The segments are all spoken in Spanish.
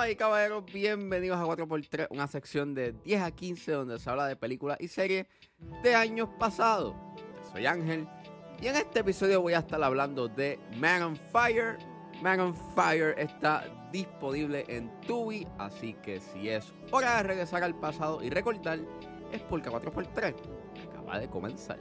Damas y caballeros, bienvenidos a 4x3, una sección de 10 a 15 donde se habla de películas y series de años pasados. Soy Ángel y en este episodio voy a estar hablando de Man on Fire. Man on Fire está disponible en Tubi, así que si es hora de regresar al pasado y recordar, es porque 4x3 acaba de comenzar.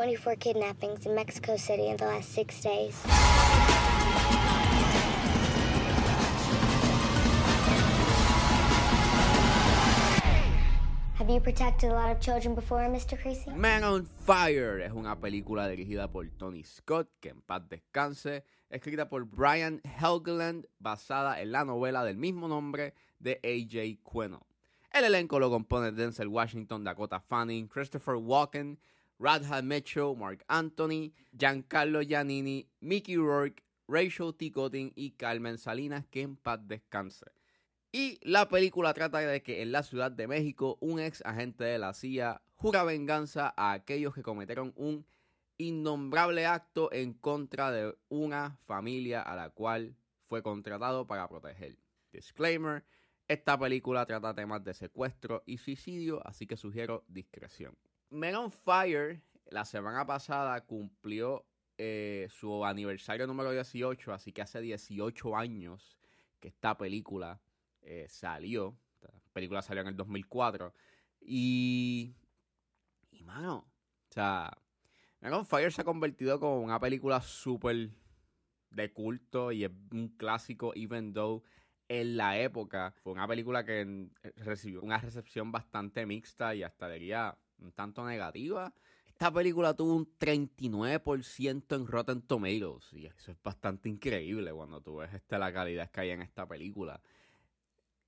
24 kidnappings in Mexico City in the last six days. Have you protected a lot of children before, Mr. Creasy? Man on Fire es una película dirigida por Tony Scott, que en paz descanse, escrita por Brian Helgeland, basada en la novela del mismo nombre de A.J. Queno. El elenco lo compone Denzel Washington, Dakota Fanning, Christopher Walken, Radha Mitchell, Mark Anthony, Giancarlo Giannini, Mickey Rourke, Rachel T. Cotton y Carmen Salinas, que en paz descanse. Y la película trata de que en la Ciudad de México un ex agente de la CIA jura venganza a aquellos que cometieron un innombrable acto en contra de una familia a la cual fue contratado para proteger. Disclaimer, esta película trata temas de secuestro y suicidio, así que sugiero discreción. Men on Fire la semana pasada cumplió eh, su aniversario número 18, así que hace 18 años que esta película eh, salió. La película salió en el 2004. Y. Y mano, o sea, on Fire se ha convertido como una película súper de culto y es un clásico, even though en la época fue una película que mm, recibió una recepción bastante mixta y hasta diría un tanto negativa. Esta película tuvo un 39% en Rotten Tomatoes y eso es bastante increíble cuando tú ves este, la calidad que hay en esta película.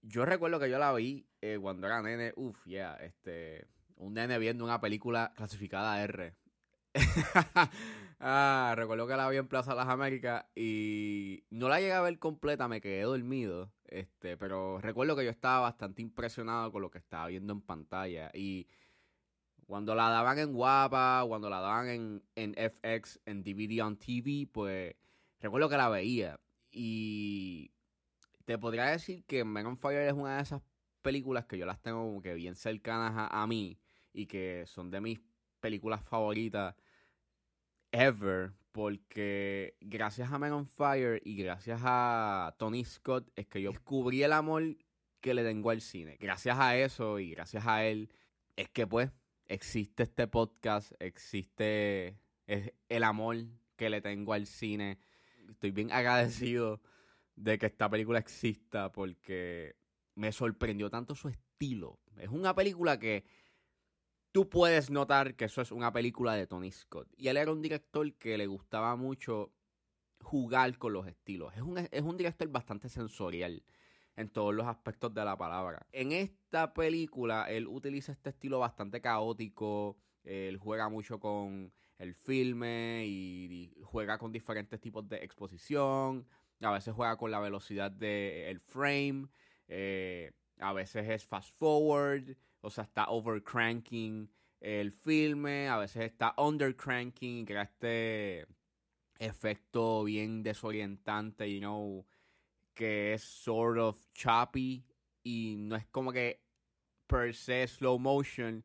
Yo recuerdo que yo la vi eh, cuando era nene, uff, ya, yeah, este, un nene viendo una película clasificada R. ah, recuerdo que la vi en Plaza Las Américas y no la llegué a ver completa, me quedé dormido. Este, pero recuerdo que yo estaba bastante impresionado con lo que estaba viendo en pantalla. Y cuando la daban en Guapa, cuando la daban en, en FX, en DVD on TV, pues recuerdo que la veía. Y te podría decir que Men on Fire es una de esas películas que yo las tengo como que bien cercanas a, a mí y que son de mis películas favoritas ever porque gracias a Men on Fire y gracias a Tony Scott es que yo descubrí el amor que le tengo al cine. Gracias a eso y gracias a él es que pues existe este podcast, existe el amor que le tengo al cine. Estoy bien agradecido de que esta película exista porque me sorprendió tanto su estilo. Es una película que tú puedes notar que eso es una película de Tony Scott. Y él era un director que le gustaba mucho jugar con los estilos. Es un, es un director bastante sensorial en todos los aspectos de la palabra. En esta película él utiliza este estilo bastante caótico, él juega mucho con el filme y, juega con diferentes tipos de exposición, a veces juega con la velocidad del frame, eh, a veces es fast forward, o sea, está overcranking el filme, a veces está undercranking crea este efecto bien desorientante, you know, que es sort of choppy y no es como que per se slow motion,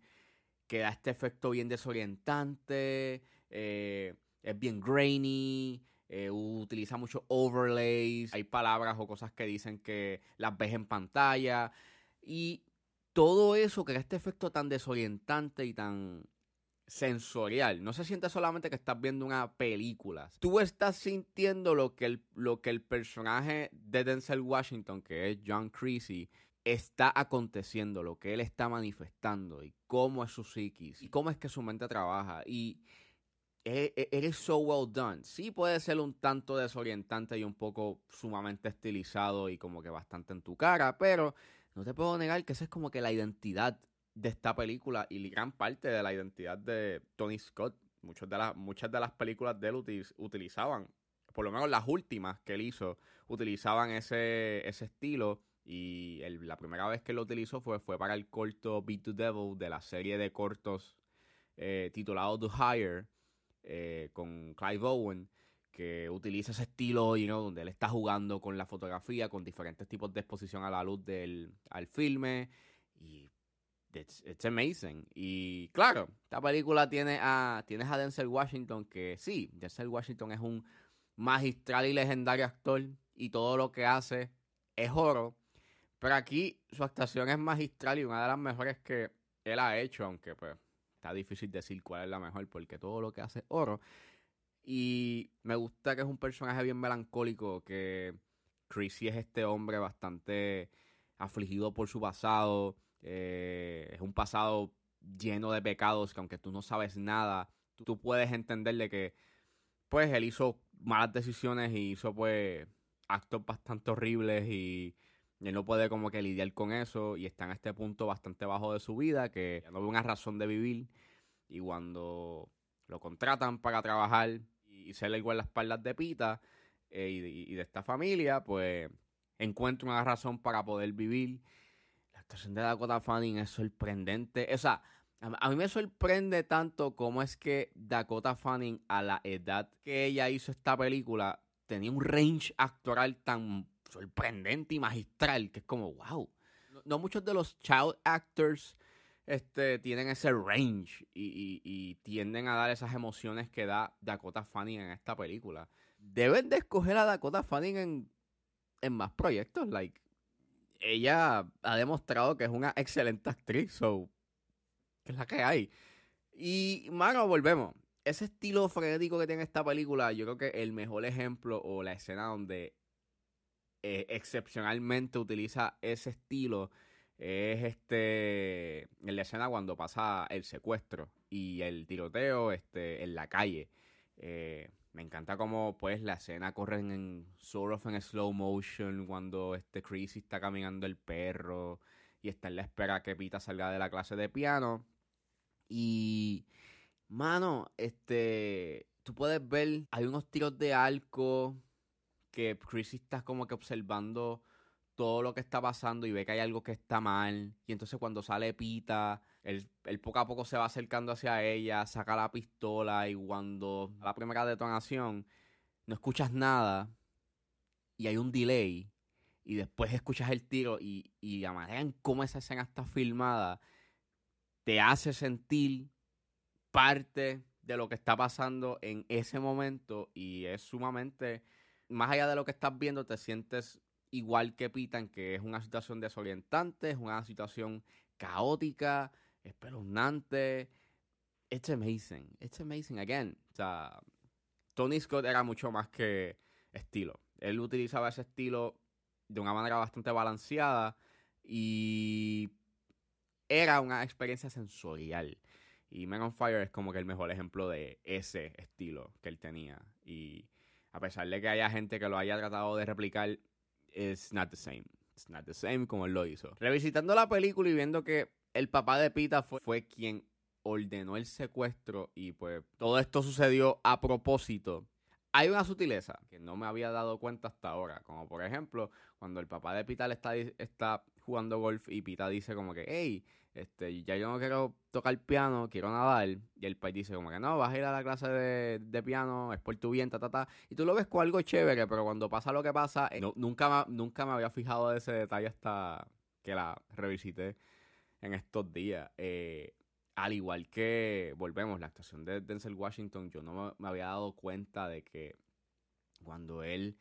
que da este efecto bien desorientante, eh, es bien grainy, eh, utiliza muchos overlays, hay palabras o cosas que dicen que las ves en pantalla y todo eso crea este efecto tan desorientante y tan sensorial. No se siente solamente que estás viendo una película. Tú estás sintiendo lo que el, lo que el personaje de Denzel Washington, que es John Creasy, está aconteciendo, lo que él está manifestando y cómo es su psiquis y cómo es que su mente trabaja. Y eres so well done. Sí puede ser un tanto desorientante y un poco sumamente estilizado y como que bastante en tu cara, pero no te puedo negar que esa es como que la identidad de esta película y gran parte de la identidad de Tony Scott. Muchas de, las, muchas de las películas de él utilizaban, por lo menos las últimas que él hizo, utilizaban ese, ese estilo Y la primera vez que lo utilizó fue, fue para el corto Beat to Devil de la serie de cortos eh, titulado The Hire eh, con Clive Owen, que utiliza ese estilo, you know, donde él está jugando con la fotografía, con diferentes tipos de exposición a la luz del al filme. Y it's, amazing. Y claro, esta película tiene a, tienes a Denzel Washington, que sí, Denzel Washington es un magistral y legendario actor y todo lo que hace es oro. Pero aquí su actuación es magistral y una de las mejores que él ha hecho, aunque pues está difícil decir cuál es la mejor porque todo lo que hace es oro. Y me gusta que es un personaje bien melancólico, que Chrissy es este hombre bastante afligido por su pasado. Eh, es un pasado lleno de pecados que aunque tú no sabes nada, tú, puedes entenderle que pues él hizo malas decisiones y hizo pues actos bastante horribles y él no puede como que lidiar con eso y está en este punto bastante bajo de su vida que no ve una razón de vivir y cuando lo contratan para trabajar y se le igual las espaldas de Pita eh, y, y de esta familia, pues encuentra una razón para poder vivir. Actuación de Dakota Fanning es sorprendente. O sea, a, mí me sorprende tanto cómo es que Dakota Fanning a la edad que ella hizo esta película tenía un range actoral tan sorprendente y magistral que es como, wow. No, muchos de los child actors este, tienen ese range y tienden a dar esas emociones que da Dakota Fanning en esta película. Deben de escoger a Dakota Fanning en, en más proyectos. Like, ella ha demostrado que es una excelente actriz, so, es la que hay. Y, mano, volvemos. Ese estilo frenético que tiene esta película, yo creo que el mejor ejemplo o la escena donde eh, excepcionalmente utiliza ese estilo es este en la escena cuando pasa el secuestro y el tiroteo este en la calle Eh, me encanta como pues la escena corre en sort of en slow motion cuando este Chrissy está caminando el perro y está en la espera que Pita salga de la clase de piano. Y mano este tú puedes ver hay unos tiros de arco que Chrissy está como que observando todo lo que está pasando y ve que hay algo que está mal. Y entonces cuando sale Pita, él, él poco a poco se va acercando hacia ella, saca la pistola y cuando la primera detonación no escuchas nada y hay un delay y después escuchas el tiro y, y la manera en cómo esa escena está filmada te hace sentir parte de lo que está pasando en ese momento y es sumamente más allá de lo que estás viendo, te sientes igual que Pitan, que es una situación desorientante, es una situación caótica, espeluznante. It's amazing. It's amazing. Again, o sea, Tony Scott era mucho más que estilo. Él utilizaba ese estilo de una manera bastante balanceada y era una experiencia sensorial. Y Man on Fire es como que el mejor ejemplo de ese estilo que él tenía. Y a pesar de que haya gente que lo haya tratado de replicar, it's not the same. It's not the same como él lo hizo. Revisitando la película y viendo que el papá de Pita fue, fue quien ordenó el secuestro y pues todo esto sucedió a propósito. Hay una sutileza que no me había dado cuenta hasta ahora, como por ejemplo cuando el papá de Pita le está, está jugando golf y Pita dice como que, hey, este, ya yo no quiero tocar piano, quiero nadar. Y el país dice como que no, vas a ir a la clase de, de piano, es por tu bien, ta, ta, ta. Y tú lo ves con algo chévere, pero cuando pasa lo que pasa, eh, no- nunca, nunca me había fijado de ese detalle hasta que la revisité en estos días. Eh, al igual que, volvemos, la actuación de Denzel Washington, yo no me había dado cuenta de que cuando él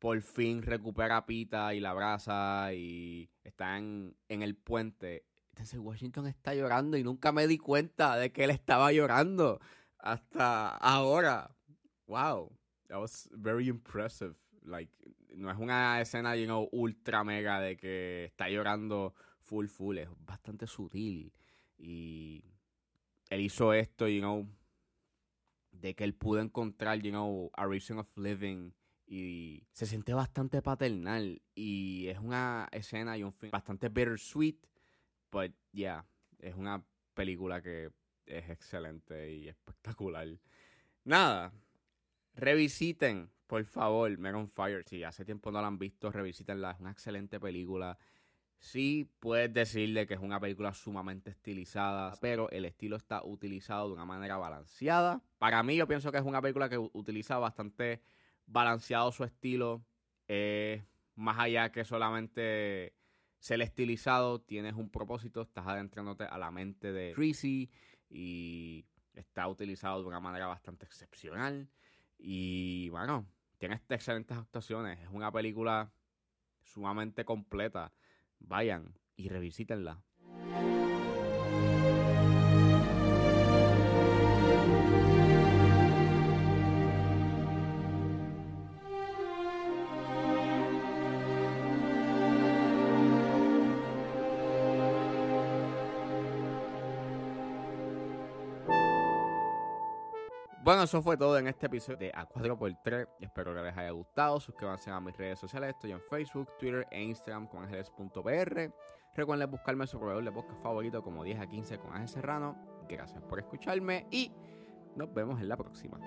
por fin recupera a Pita y la abraza y está en, el puente, Denzel Washington está llorando y nunca me di cuenta de que él estaba llorando hasta ahora. Wow, that was very impressive. Like, no es una escena, you know, ultra mega de que está llorando full full, es bastante sutil. Y él hizo esto, you know, de que él pudo encontrar, you know, a reason of living y se siente bastante paternal y es una escena y un film bastante bittersweet, but yeah, es una película que es excelente y espectacular. Nada, Revisiten, por favor, Megan Fire. Si hace tiempo no la han visto, revisítenla. Es una excelente película. Sí, puedes decirle que es una película sumamente estilizada, pero el estilo está utilizado de una manera balanceada. Para mí, yo pienso que es una película que utiliza bastante balanceado su estilo. más allá que solamente ser estilizado, tienes un propósito, estás adentrándote a la mente de Tracy y está utilizado de una manera bastante excepcional. Y bueno, tiene excelentes actuaciones. Es una película sumamente completa. Vayan y revisítenla. Bueno, eso fue todo en este episodio de A4x3. Espero que les haya gustado. Suscríbanse a mis redes sociales. Estoy en Facebook, Twitter e Instagram con ángeles.pr. Recuerden buscarme su proveedor de podcast favorito como 10 a 15 con Ángel Serrano. Gracias por escucharme y nos vemos en la próxima.